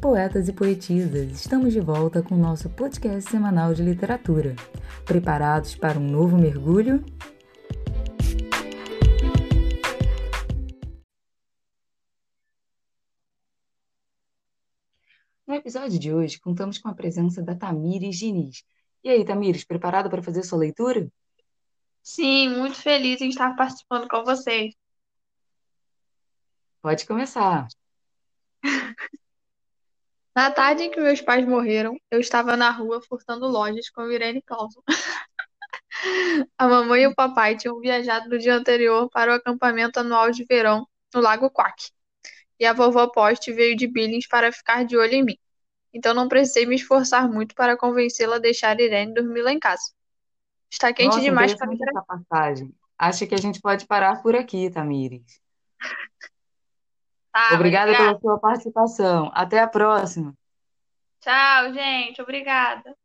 poetas e poetisas, estamos de volta com o nosso podcast semanal de literatura. Preparados para um novo mergulho? No episódio de hoje, contamos com a presença da Tamires Diniz. E aí, Tamires, preparada para fazer sua leitura? Sim, muito feliz em estar participando com vocês. Pode começar. Na tarde em que meus pais morreram, eu estava na rua furtando lojas com Irene Clauson. A mamãe e o papai tinham viajado no dia anterior para o acampamento anual de verão no Lago Quack. E a vovó Poste veio de Billings para ficar de olho em mim. Então não precisei me esforçar muito para convencê-la a deixar Irene dormir lá em casa. Está quente Nossa, demais para essa passagem. Acho que a gente pode parar por aqui, Tamires. Tá, Obrigada obrigada. pela sua participação. Até a próxima. Tchau, gente. Obrigada.